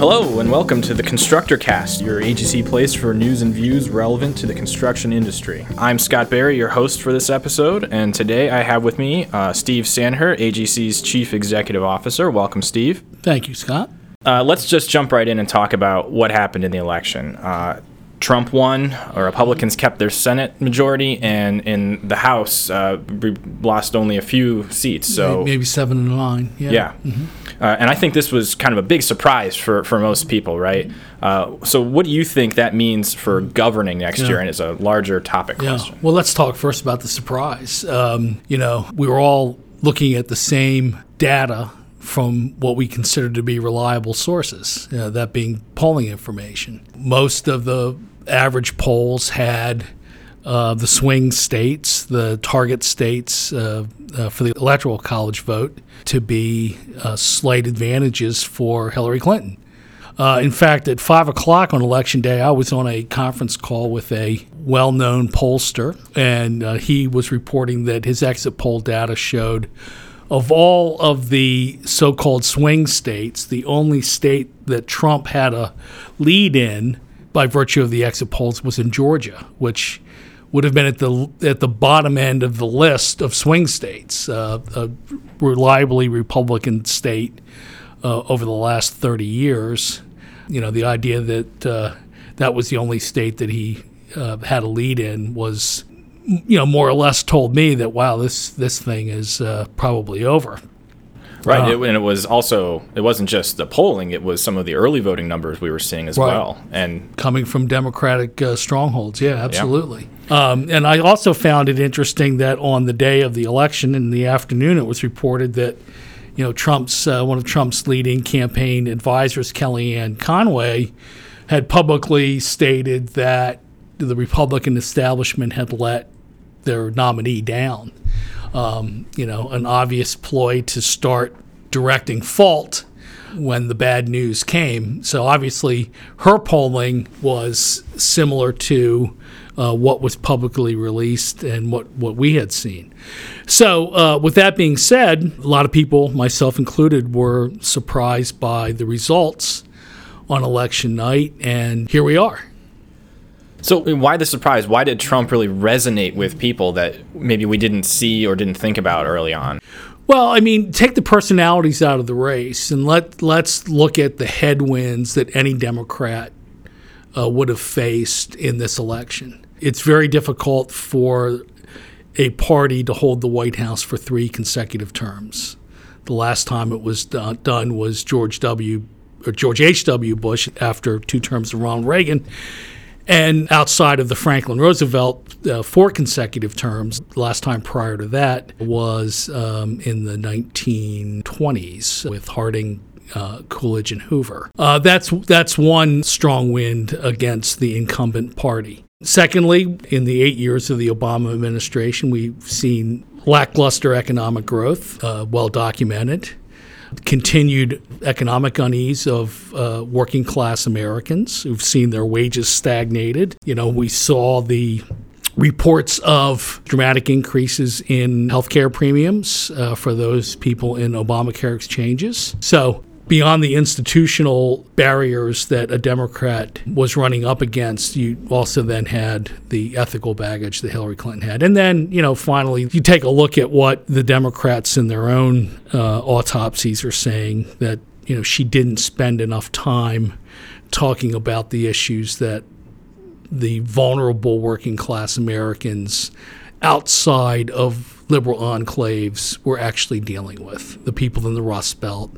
Hello, and welcome to the Constructor Cast, your AGC place for news and views relevant to the construction industry. I'm Scott Barry, your host for this episode, and today I have with me uh, Steve Sandherr, AGC's Chief Executive Officer. Welcome, Steve. Thank you, Scott. Uh, let's just jump right in and talk about what happened in the election. Uh, Trump won, or Republicans kept their Senate majority, and in the House, uh, we lost only a few seats. So maybe seven and nine. Yeah. yeah. Mm-hmm. Uh, and I think this was kind of a big surprise for, for most people, right? Uh, so, what do you think that means for governing next yeah. year? And it's a larger topic yeah. question. Well, let's talk first about the surprise. Um, you know, we were all looking at the same data from what we consider to be reliable sources, you know, that being polling information. Most of the average polls had uh, the swing states, the target states uh, uh, for the electoral college vote to be uh, slight advantages for Hillary Clinton. Uh, in fact, at 5 o'clock on election day, I was on a conference call with a well known pollster, and uh, he was reporting that his exit poll data showed of all of the so called swing states, the only state that Trump had a lead in by virtue of the exit polls was in Georgia, which would have been at the at the bottom end of the list of swing states, uh, a reliably Republican state uh, over the last 30 years. You know, the idea that uh, that was the only state that he uh, had a lead in was, you know, more or less told me that wow, this this thing is uh, probably over. Right, uh, it, and it was also it wasn't just the polling; it was some of the early voting numbers we were seeing as right. well, and coming from Democratic uh, strongholds. Yeah, absolutely. Yeah. Um, and I also found it interesting that on the day of the election, in the afternoon, it was reported that you know Trump's uh, one of Trump's leading campaign advisors, Kellyanne Conway, had publicly stated that the Republican establishment had let their nominee down um, you know, an obvious ploy to start directing fault when the bad news came. So obviously, her polling was similar to uh, what was publicly released and what, what we had seen. So, uh, with that being said, a lot of people, myself included, were surprised by the results on election night, and here we are. So why the surprise? Why did Trump really resonate with people that maybe we didn't see or didn't think about early on? Well, I mean, take the personalities out of the race and let let's look at the headwinds that any Democrat uh, would have faced in this election. It's very difficult for a party to hold the White House for three consecutive terms. The last time it was done was George W. or George H. W. Bush after two terms of Ronald Reagan and outside of the Franklin Roosevelt, uh, four consecutive terms. Last time prior to that was um, in the 1920s with Harding, uh, Coolidge, and Hoover. Uh, that's that's one strong wind against the incumbent party. Secondly, in the eight years of the Obama administration, we've seen lackluster economic growth, uh, well documented continued economic unease of uh, working class Americans who've seen their wages stagnated. You know, we saw the reports of dramatic increases in healthcare premiums uh, for those people in Obamacare exchanges. So beyond the institutional barriers that a Democrat was running up against, you also then had the ethical baggage that Hillary Clinton had. And then, you know, finally, you take a look at what the Democrats in their own uh, autopsies are saying that, you know, she didn't spend enough time talking about the issues that the vulnerable working class Americans outside of liberal enclaves we're actually dealing with the people in the Rust Belt,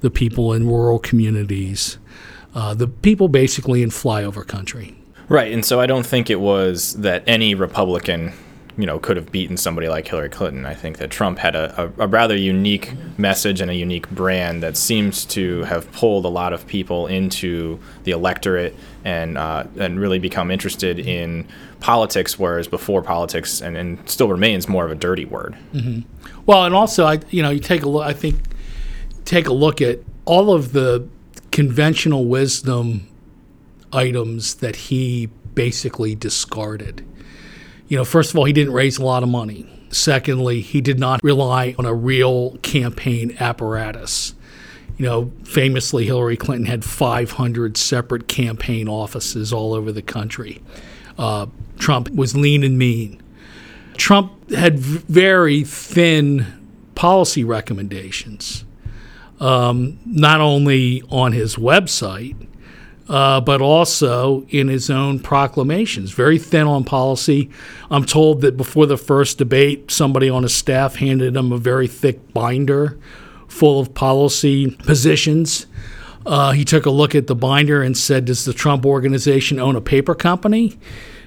the people in rural communities, uh, the people basically in flyover country. Right. And so I don't think it was that any Republican you know could have beaten somebody like Hillary Clinton. I think that Trump had a, a, a, rather unique message and a unique brand that seems to have pulled a lot of people into the electorate and uh, and really become interested in politics, whereas before politics and, and still remains more of a dirty word. Mm-hmm. Well, and also I you know you take a look. I think take a look at all of the conventional wisdom items that he basically discarded you know, first of all, he didn't raise a lot of money. Secondly, he did not rely on a real campaign apparatus. You know, famously, Hillary Clinton had 500 separate campaign offices all over the country. Uh, Trump was lean and mean. Trump had very thin policy recommendations, um, not only on his website, uh, but also in his own proclamations. Very thin on policy. I'm told that before the first debate, somebody on his staff handed him a very thick binder full of policy positions. Uh, he took a look at the binder and said, Does the Trump organization own a paper company?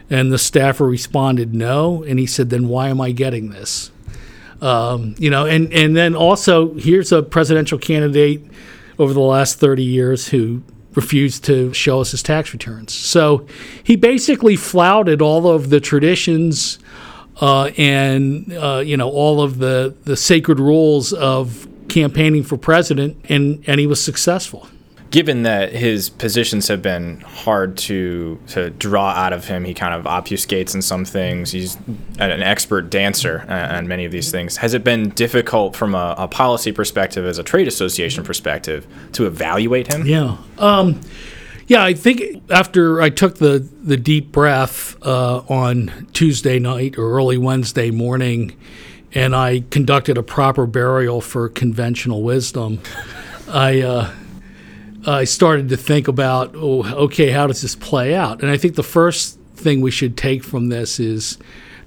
And the staffer responded, No. And he said, Then why am I getting this? Um, you know, and, and then also, here's a presidential candidate over the last 30 years who refused to show us his tax returns. So he basically flouted all of the traditions uh, and uh, you know all of the the sacred rules of campaigning for president, and and he was successful given that his positions have been hard to to draw out of him, he kind of obfuscates in some things. He's an expert dancer on many of these things. Has it been difficult from a, a policy perspective, as a trade association perspective, to evaluate him? Yeah. Um, yeah, I think after I took the, the deep breath uh, on Tuesday night or early Wednesday morning, and I conducted a proper burial for conventional wisdom, I uh, I started to think about, oh, okay, how does this play out? And I think the first thing we should take from this is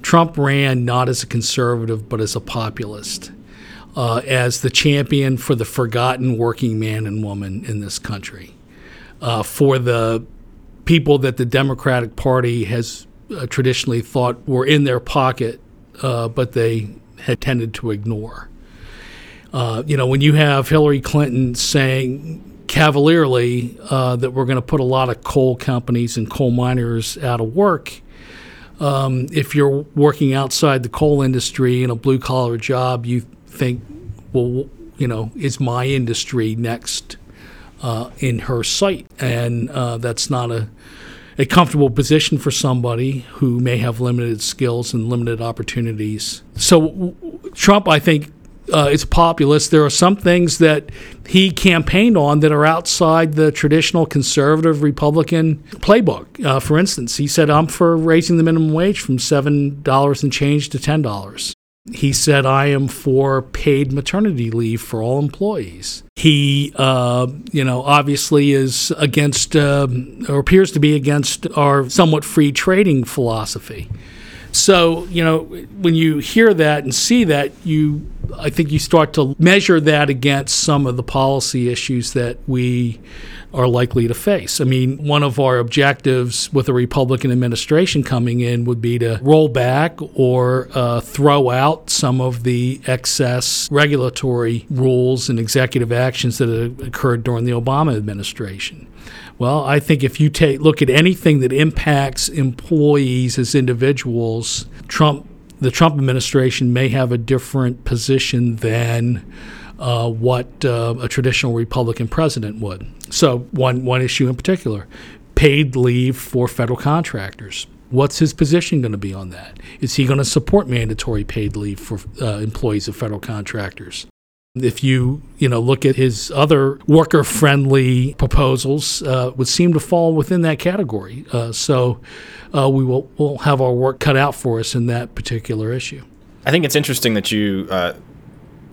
Trump ran not as a conservative, but as a populist, uh, as the champion for the forgotten working man and woman in this country, uh, for the people that the Democratic Party has uh, traditionally thought were in their pocket, uh, but they had tended to ignore. Uh, you know, when you have Hillary Clinton saying, cavalierly uh, that we're going to put a lot of coal companies and coal miners out of work. Um, if you're working outside the coal industry in a blue collar job, you think, well, you know, is my industry next uh, in her sight? And uh, that's not a, a comfortable position for somebody who may have limited skills and limited opportunities. So, Trump, I think, uh, is populist. There are some things that he campaigned on that are outside the traditional conservative Republican playbook. Uh, for instance, he said, I'm for raising the minimum wage from $7 and change to $10. He said, I am for paid maternity leave for all employees. He, uh, you know, obviously is against, uh, or appears to be against our somewhat free trading philosophy. So, you know, when you hear that and see that, you I think you start to measure that against some of the policy issues that we are likely to face. I mean, one of our objectives with a Republican administration coming in would be to roll back or uh, throw out some of the excess regulatory rules and executive actions that occurred during the Obama administration. Well, I think if you take look at anything that impacts employees as individuals, Trump, the Trump administration may have a different position than uh, what uh, a traditional Republican president would. So, one one issue in particular, paid leave for federal contractors. What's his position going to be on that? Is he going to support mandatory paid leave for uh, employees of federal contractors? If you you know look at his other worker friendly proposals, uh, would seem to fall within that category. Uh, so uh, we will will have our work cut out for us in that particular issue. I think it's interesting that you uh,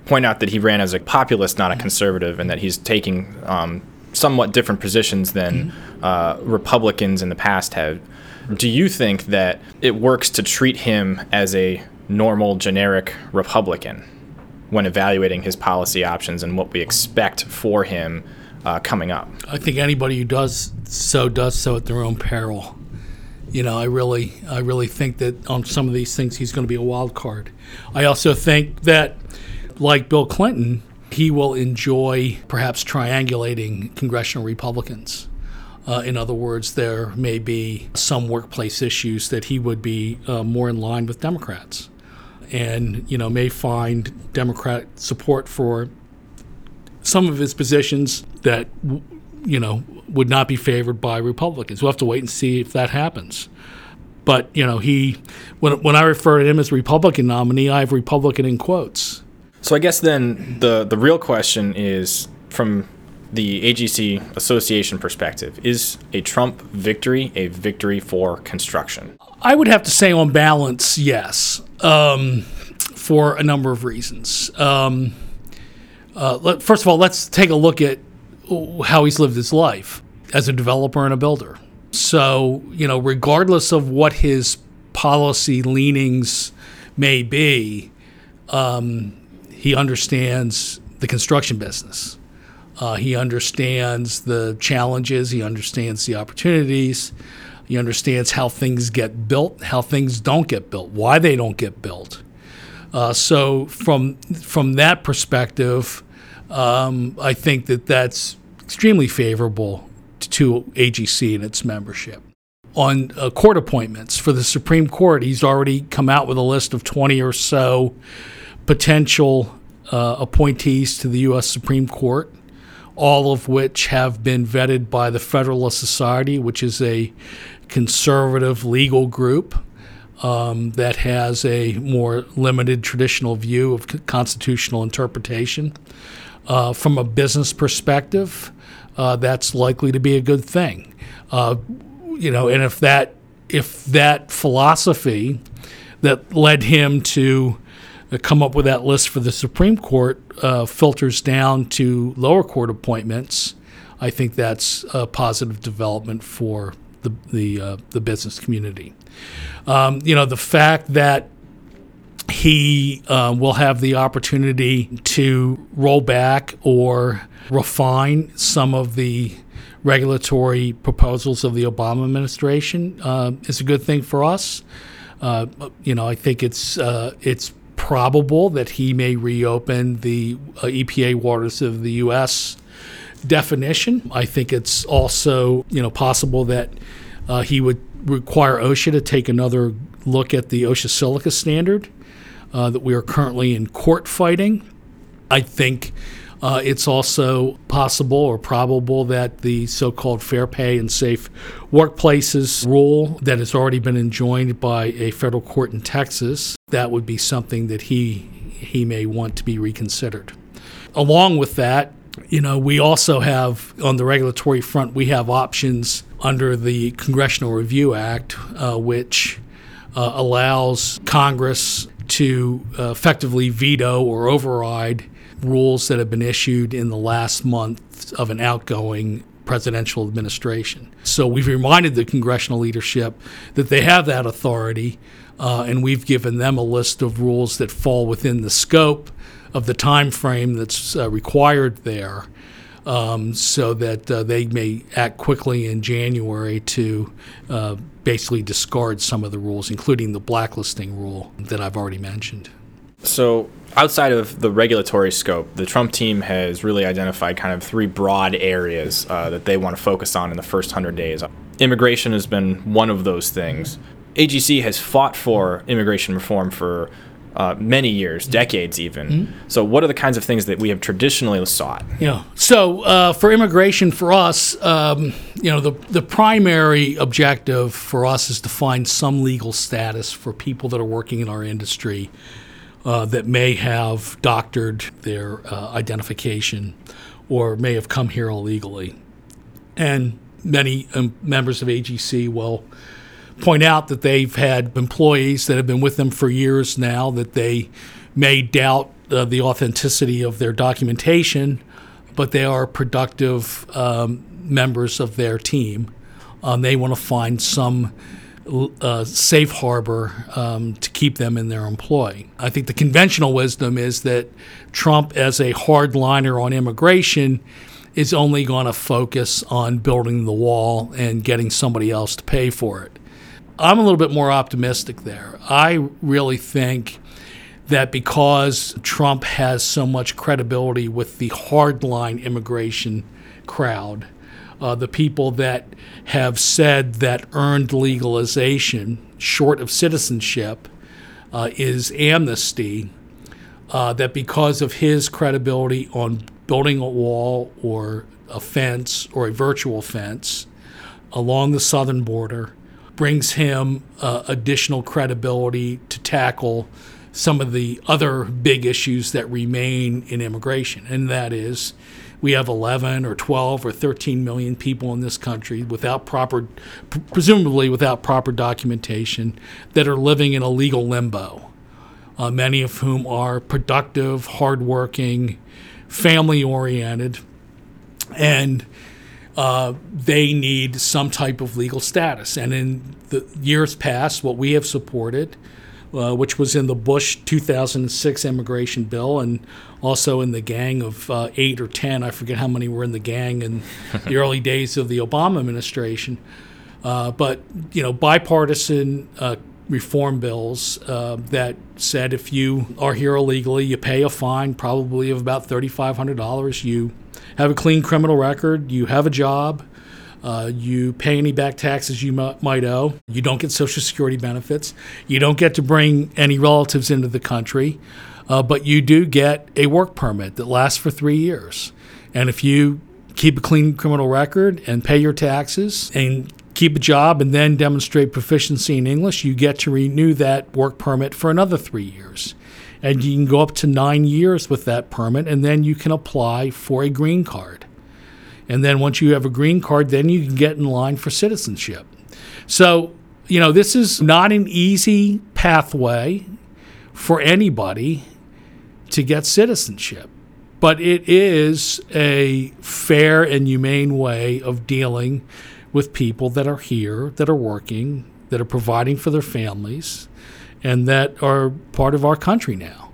point out that he ran as a populist, not a conservative, and that he's taking um, somewhat different positions than mm-hmm. Uh, Republicans in the past have. Do you think that it works to treat him as a normal, generic Republican? When evaluating his policy options and what we expect for him uh, coming up. I think anybody who does so does so at their own peril. You know, I really, I really think that on some of these things he's going to be a wild card. I also think that, like Bill Clinton, he will enjoy perhaps triangulating congressional Republicans. Uh, in other words, there may be some workplace issues that he would be uh, more in line with Democrats and you know may find Democrat support for some of his positions that you know would not be favored by Republicans. We'll have to wait and see if that happens. But you know, he when when I refer to him as Republican nominee, I have Republican in quotes. So I guess then the the real question is from the AGC Association perspective, is a Trump victory a victory for construction? I would have to say, on balance, yes, um, for a number of reasons. Um, uh, let, first of all, let's take a look at how he's lived his life as a developer and a builder. So, you know, regardless of what his policy leanings may be, um, he understands the construction business. Uh, he understands the challenges, he understands the opportunities, he understands how things get built, how things don't get built, why they don't get built. Uh, so, from from that perspective, um, I think that that's extremely favorable to AGC and its membership. On uh, court appointments for the Supreme Court, he's already come out with a list of 20 or so potential uh, appointees to the U.S. Supreme Court, all of which have been vetted by the Federalist Society, which is a conservative legal group um, that has a more limited traditional view of constitutional interpretation. Uh, from a business perspective, uh, that's likely to be a good thing. Uh, you know, and if that if that philosophy that led him to uh, come up with that list for the Supreme Court uh, filters down to lower court appointments, I think that's a positive development for the the uh, the business community. Um, you know, the fact that he uh, will have the opportunity to roll back or refine some of the regulatory proposals of the Obama administration uh, is a good thing for us. Uh, you know, I think it's uh, it's probable that he may reopen the uh, EPA waters of the U.S. definition. I think it's also you know possible that uh, he would require OSHA to take another look at the OSHA silica standard uh, that we are currently in court fighting. I think uh, it's also possible or probable that the so called fair pay and safe workplaces rule that has already been enjoined by a federal court in Texas, that would be something that he, he may want to be reconsidered. Along with that, you know, we also have on the regulatory front, we have options under the Congressional Review Act, uh, which uh, allows Congress to uh, effectively veto or override rules that have been issued in the last month of an outgoing presidential administration. So we've reminded the congressional leadership that they have that authority, uh, and we've given them a list of rules that fall within the scope of the time frame that's uh, required there. Um, so that uh, they may act quickly in January to uh, basically discard some of the rules, including the blacklisting rule that I've already mentioned. So, outside of the regulatory scope, the Trump team has really identified kind of three broad areas uh, that they want to focus on in the first 100 days. Immigration has been one of those things. AGC has fought for immigration reform for uh, many years, decades even. Mm-hmm. So, what are the kinds of things that we have traditionally sought? Yeah. So, uh, for immigration, for us, um, you know, the the primary objective for us is to find some legal status for people that are working in our industry uh, that may have doctored their uh, identification or may have come here illegally, and many um, members of AGC will point out that they've had employees that have been with them for years now that they may doubt uh, the authenticity of their documentation, but they are productive um, members of their team. Um, they want to find some uh, safe harbor um, to keep them in their employ. I think the conventional wisdom is that Trump, as a hardliner on immigration, is only going to focus on building the wall and getting somebody else to pay for it. I'm a little bit more optimistic there. I really think that because Trump has so much credibility with the hardline immigration crowd, uh, the people that have said that earned legalization, short of citizenship, uh, is amnesty, uh, that because of his credibility on building a wall or a fence or a virtual fence along the southern border, brings him uh, additional credibility to tackle some of the other big issues that remain in immigration, and that is we have 11 or 12 or 13 million people in this country without proper, presumably without proper documentation, that are living in a legal limbo. Uh, many of whom are productive, hardworking, family oriented, and uh, they need some type of legal status. And in the years past, what we have supported, uh, which was in the Bush 2006 immigration bill and also in the gang of uh, eight or 10, I forget how many were in the gang in the early days of the Obama administration. Uh, but, you know, bipartisan uh, reform bills uh, that said if you are here illegally, you pay a fine, probably of about $3,500. You have a clean criminal record, you have a job, uh, you pay any back taxes you m- might owe, you don't get Social Security benefits, you don't get to bring any relatives into the country, uh, but you do get a work permit that lasts for three years. And if you keep a clean criminal record and pay your taxes and keep a job and then demonstrate proficiency in English, you get to renew that work permit for another three years. And you can go up to nine years with that permit, and then you can apply for a green card. And then once you have a green card, then you can get in line for citizenship. So, you know, this is not an easy pathway for anybody to get citizenship, but it is a fair and humane way of dealing with people that are here, that are working, that are providing for their families, and that are part of our country now.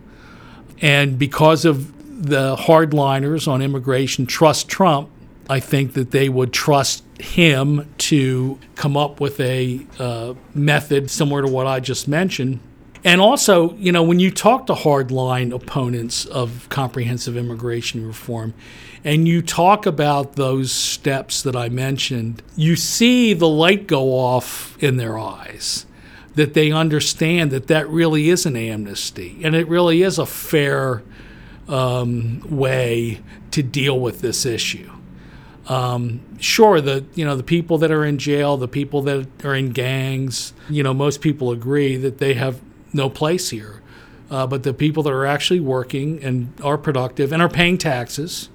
And because of the hardliners on immigration trust Trump, I think that they would trust him to come up with a uh, method similar to what I just mentioned. And also, you know, when you talk to hardline opponents of comprehensive immigration reform, and you talk about those steps that I mentioned, you see the light go off in their eyes that they understand that that really is an amnesty and it really is a fair um, way to deal with this issue. Um, sure, the you know the people that are in jail, the people that are in gangs, you know, most people agree that they have no place here. Uh, but the people that are actually working and are productive and are paying taxes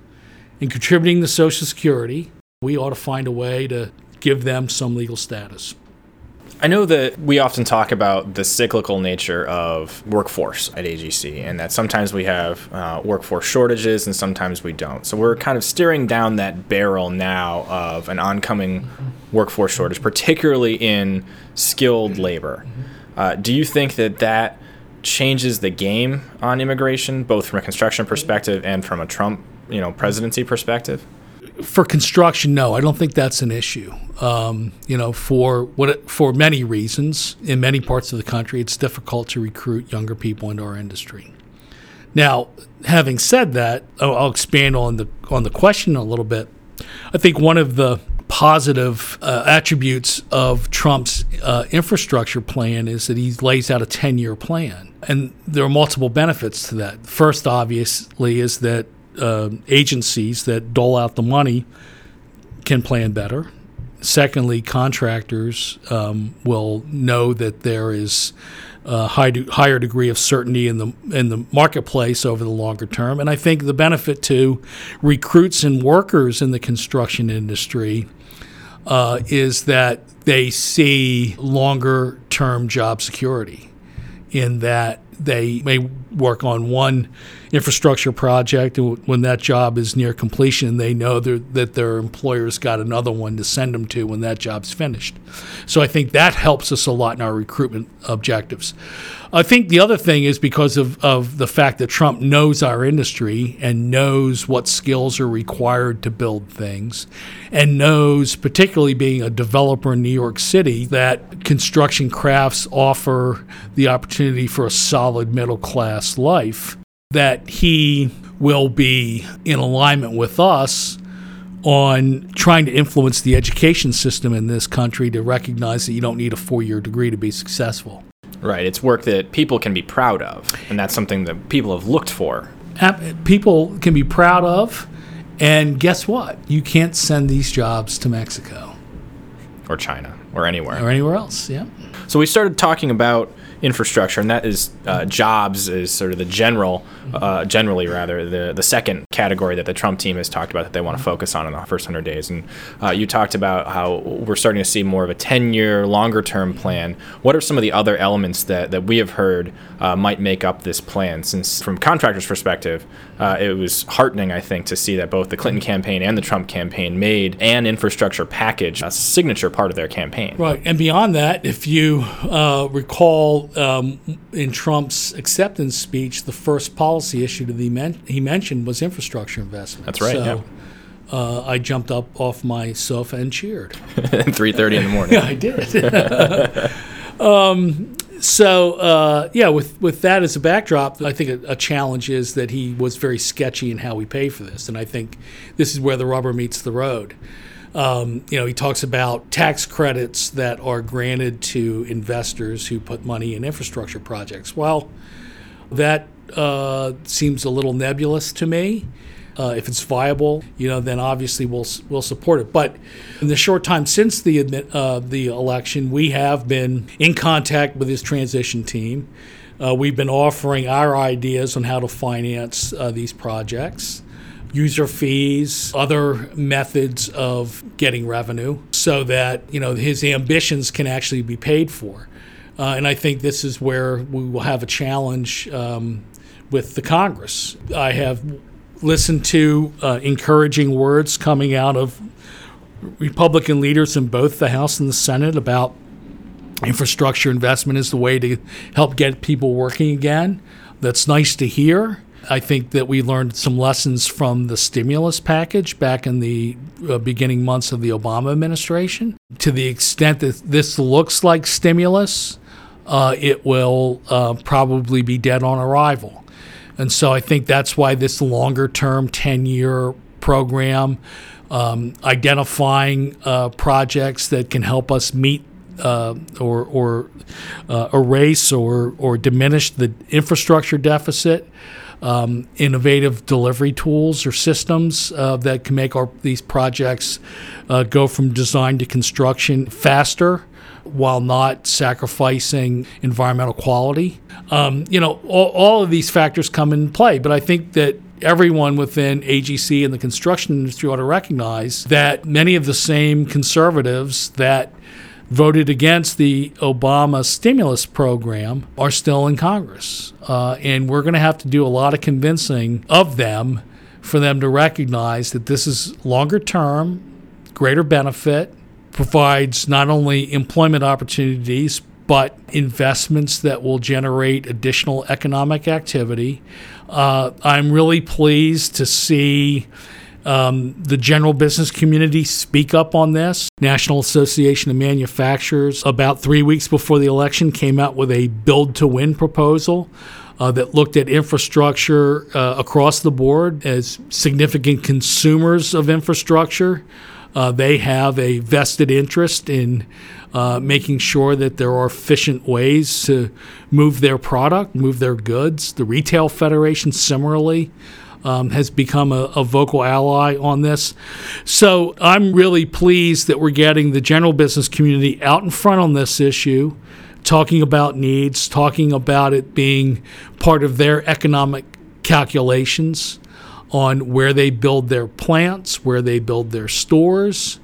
and contributing to Social Security, we ought to find a way to give them some legal status. I know that we often talk about the cyclical nature of workforce at AGC, and that sometimes we have uh, workforce shortages and sometimes we don't. So we're kind of steering down that barrel now of an oncoming workforce shortage, particularly in skilled labor. Uh, do you think that that changes the game on immigration, both from a construction perspective and from a Trump, you know, presidency perspective? for construction, no, I don't think that's an issue. Um, you know, for what for many reasons in many parts of the country, it's difficult to recruit younger people into our industry. Now, having said that, I'll, I'll expand on the on the question a little bit. I think one of the positive uh, attributes of Trump's uh, infrastructure plan is that he lays out a 10 year plan. And there are multiple benefits to that. First, obviously, is that uh, agencies that dole out the money can plan better. Secondly, contractors um, will know that there is a high de- higher degree of certainty in the in the marketplace over the longer term, and I think the benefit to recruits and workers in the construction industry uh, is that they see longer term job security in that they may work on one infrastructure project, and when that job is near completion, they know that their employer's got another one to send them to when that job's finished. So I think that helps us a lot in our recruitment objectives. I think the other thing is because of, of the fact that Trump knows our industry and knows what skills are required to build things, and knows, particularly being a developer in New York City, that construction crafts offer the opportunity for a solid middle class life, that he will be in alignment with us on trying to influence the education system in this country to recognize that you don't need a four year degree to be successful. Right. It's work that people can be proud of, and that's something that people have looked for. People can be proud of, and guess what? You can't send these jobs to Mexico or China or anywhere or anywhere else. Yeah. So we started talking about infrastructure, and that is uh, jobs is sort of the general, uh, generally rather the the second category that the Trump team has talked about that they want to focus on in the first hundred days. And uh, you talked about how we're starting to see more of a ten-year, longer-term plan. What are some of the other elements that that we have heard uh, might make up this plan? Since from contractors' perspective, uh, it was heartening, I think, to see that both the Clinton campaign and the Trump campaign made an infrastructure package a signature part of their campaign. Right, and beyond that, if you uh, um, in Trump's acceptance speech, the first policy issue that he, men- he mentioned was infrastructure investment. That's right. So, yeah. Uh, I jumped up off my sofa and cheered. At three thirty in the morning. I did. um, so uh, yeah, with with that as a backdrop, I think a, a, challenge is that he was very sketchy in how we pay for this, and I think this is where the rubber meets the road. Um, you know, he talks about tax credits that are granted to investors who put money in infrastructure projects. Well, that uh, seems a little nebulous to me. Uh, if it's viable, you know, then obviously we'll we'll support it. But in the short time since the uh, the election, we have been in contact with his transition team. Uh, we've been offering our ideas on how to finance uh, these projects user fees, other methods of getting revenue so that, you know, his ambitions can actually be paid for. Uh, and I think this is where we will have a challenge um, with the Congress. I have listened to uh, encouraging words coming out of Republican leaders in both the House and the Senate about infrastructure investment is the way to help get people working again. That's nice to hear. I think that we learned some lessons from the stimulus package back in the uh, beginning months of the Obama administration. To the extent that this looks like stimulus, uh, it will uh, probably be dead on arrival. And so I think that's why this longer term 10 year program, um, identifying uh, projects that can help us meet uh, or, or uh, erase or, or diminish the infrastructure deficit um, innovative delivery tools or systems uh, that can make our, these projects uh, go from design to construction faster while not sacrificing environmental quality. Um, you know, all, all of these factors come in play, but I think that everyone within AGC and the construction industry ought to recognize that many of the same conservatives that voted against the Obama stimulus program are still in Congress. Uh, and we're going to have to do a lot of convincing of them for them to recognize that this is longer term, greater benefit, provides not only employment opportunities, but investments that will generate additional economic activity. Uh, I'm really pleased to see um, the general business community speak up on this. National Association of Manufacturers, about three weeks before the election, came out with a build to win proposal. Uh, that looked at infrastructure uh, across the board as significant consumers of infrastructure. Uh, they have a vested interest in uh, making sure that there are efficient ways to move their product, move their goods. The Retail Federation, similarly, um, has become a, a, vocal ally on this. So I'm really pleased that we're getting the general business community out in front on this issue, talking about needs, talking about it being part of their economic calculations on where they build their plants, where they build their stores,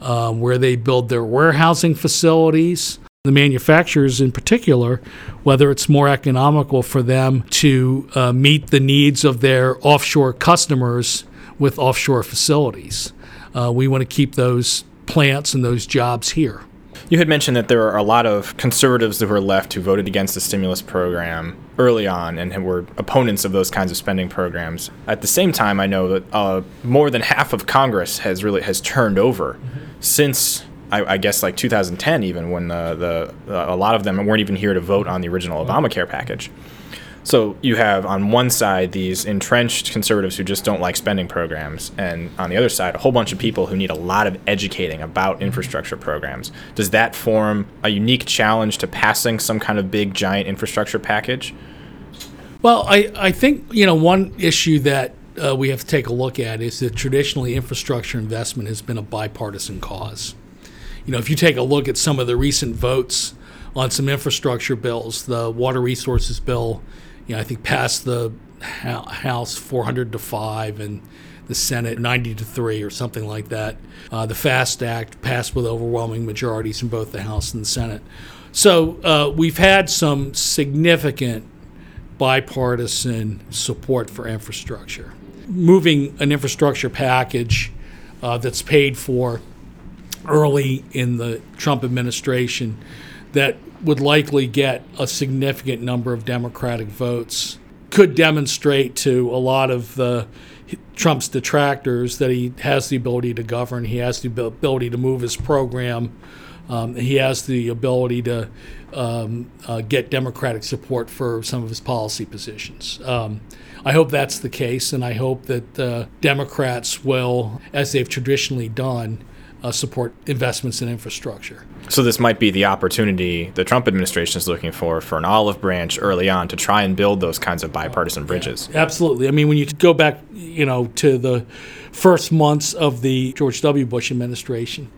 uh, where they build their warehousing facilities the manufacturers in particular, whether it's more economical for them to uh, meet the needs of their offshore customers with offshore facilities. Uh, we want to keep those plants and those jobs here. You had mentioned that there are a lot of conservatives who were left who voted against the stimulus program early on and were opponents of those kinds of spending programs. At the same time, I know that uh, more than half of Congress has really has turned over mm-hmm. since I, I, guess like 2010 even when the, the uh, a lot of them weren't even here to vote on the original Obamacare package. So you have on one side these entrenched conservatives who just don't like spending programs, and on the other side a whole bunch of people who need a lot of educating about infrastructure programs. Does that form a unique challenge to passing some kind of big giant infrastructure package? Well, I, I think you know one issue that uh, we have to take a look at is that traditionally infrastructure investment has been a bipartisan cause you know, if you take a look at some of the recent votes on some infrastructure bills. The water resources bill, you know, I think passed the House 400 to 5 and the Senate 90 to 3 or something like that. Uh, the FAST Act passed with overwhelming majorities in both the House and the Senate. So uh, we've had some significant bipartisan support for infrastructure. Moving an infrastructure package uh, that's paid for early in the Trump administration that would likely get a significant number of Democratic votes could demonstrate to a lot of the Trump's detractors that he has the ability to govern, he has the ability to move his program, um, he has the ability to um, uh, get Democratic support for some of his policy positions. Um, I hope that's the case, and I hope that uh, Democrats will, as they've traditionally done, uh, support investments in infrastructure. So this might be the opportunity the Trump administration is looking for for an olive branch early on to try and build those kinds of bipartisan bridges. Yeah, absolutely. I mean, when you go back, you know, to the first months of the George W. Bush administration.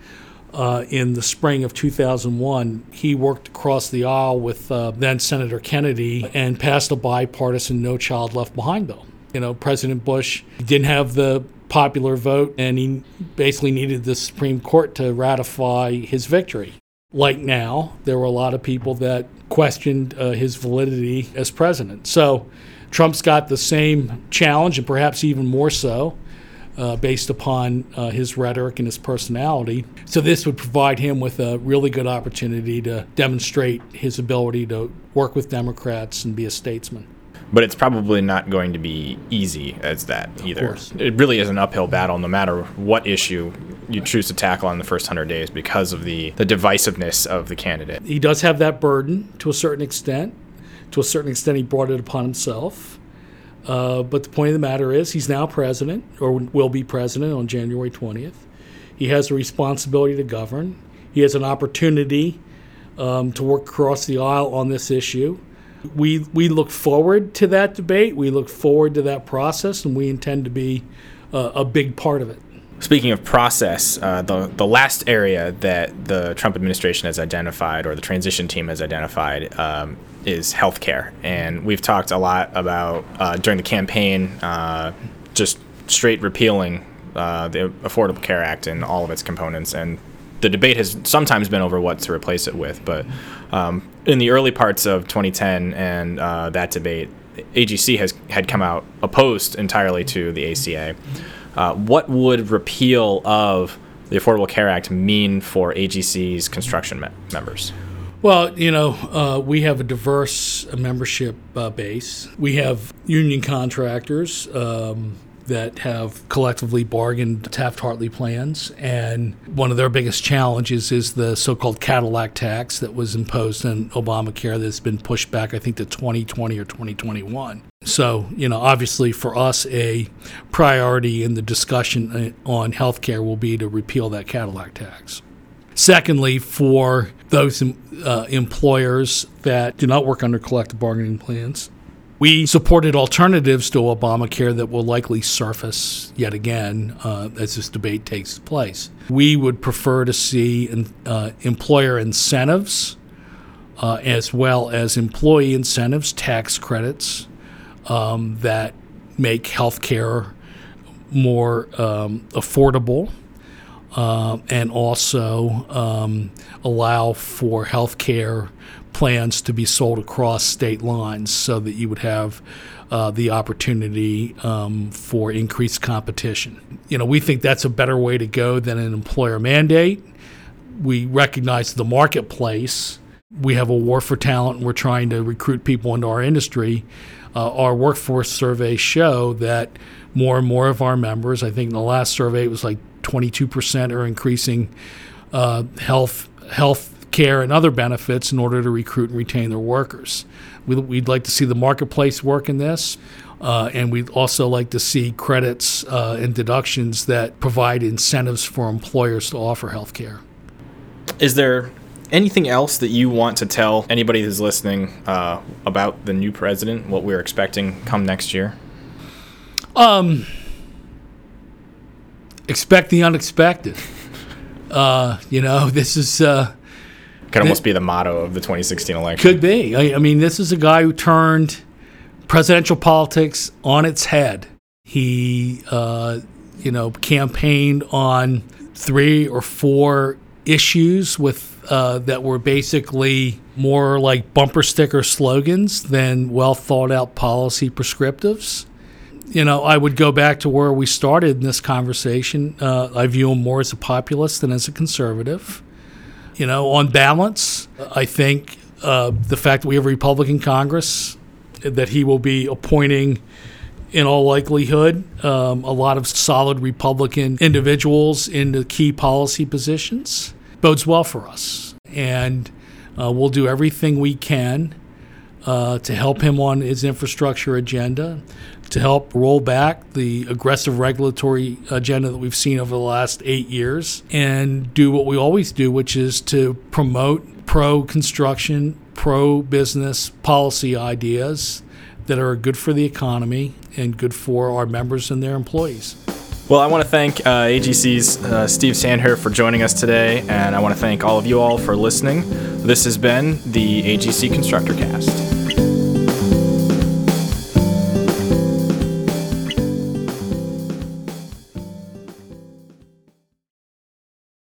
Uh, in the spring of 2001, he worked across the aisle with uh, then Senator Kennedy and passed a bipartisan No Child Left Behind bill. You know, President Bush didn't have the popular vote, and he basically needed the Supreme Court to ratify his victory. Like now, there were a lot of people that questioned uh, his validity as president. So Trump's got the same challenge, and perhaps even more so. Uh, based upon uh, his rhetoric and his personality. So, this would provide him with a really good opportunity to demonstrate his ability to work with Democrats and be a statesman but it's probably not going to be easy as that either. It really is an uphill battle no matter what issue you choose to tackle in the first 100 days because of the, the divisiveness of the candidate. He does have that burden to a certain extent. To a certain extent, he brought it upon himself. Uh, but the point of the matter is, he's now president, or will be president on January 20th. He has a responsibility to govern. He has an opportunity um, to work across the aisle on this issue we we look forward to that debate. We look forward to that process, and we intend to be uh, a big part of it. Speaking of process, uh, the the last area that the Trump administration has identified, or the transition team has identified, um, is healthcare, and we've talked a lot about uh, during the campaign, uh, just straight repealing uh, the Affordable Care Act and all of its components, and the debate has sometimes been over what to replace it with, but um, in the early parts of 2010 and uh, that debate, AGC has had come out opposed entirely to the ACA. Uh, what would repeal of the Affordable Care Act mean for AGC's construction me- members? Well, you know, uh, we have a diverse membership uh, base. We have union contractors. Um, that have collectively bargained Taft Hartley plans. And one of their biggest challenges is the so called Cadillac tax that was imposed in Obamacare that's been pushed back, I think, to 2020 or 2021. So, you know, obviously for us, a priority in the discussion uh, on health care will be to repeal that Cadillac tax. Secondly, for those uh, employers that do not work under collective bargaining plans, we supported alternatives to Obamacare that will likely surface yet again uh, as this debate takes place. We would prefer to see uh, employer incentives uh, as well as employee incentives, tax credits um, that make health care more um, affordable. Uh, and also um, allow for health care plans to be sold across state lines so that you would have uh, the opportunity um, for increased competition. You know, we think that's a better way to go than an employer mandate. We recognize the marketplace. We have a war for talent, and we're trying to recruit people into our industry. Uh, our workforce surveys show that more and more of our members, I think in the last survey it was like 22%, are increasing uh, health health care and other benefits in order to recruit and retain their workers. We'd like to see the marketplace work in this. Uh, and we'd also like to see credits uh, and deductions that provide incentives for employers to offer health care. Is there anything else that you want to tell anybody who's listening uh, about the new president, what we're expecting come next year? Um, expect the unexpected. Uh, you know, this is uh, Could almost be the motto of the 2016 election. Could be. I, I mean, this is a guy who turned presidential politics on its head. He, uh, you know, campaigned on three or four issues with uh, that were basically more like bumper sticker slogans than well thought out policy prescriptives. You know, I would go back to where we started in this conversation. Uh, I view him more as a populist than as a conservative. You know, on balance, I think uh, the fact that we have a Republican Congress, that he will be appointing, in all likelihood, um, a lot of solid Republican individuals into key policy positions, bodes well for us. And uh, we'll do everything we can uh, to help him on his infrastructure agenda, to help roll back the aggressive regulatory agenda that we've seen over the last eight years, and do what we always do, which is to promote pro construction, pro business policy ideas that are good for the economy and good for our members and their employees. Well, I want to thank uh, AGC's uh, Steve Sandherr for joining us today, and I want to thank all of you all for listening. This has been the AGC Constructor Cast.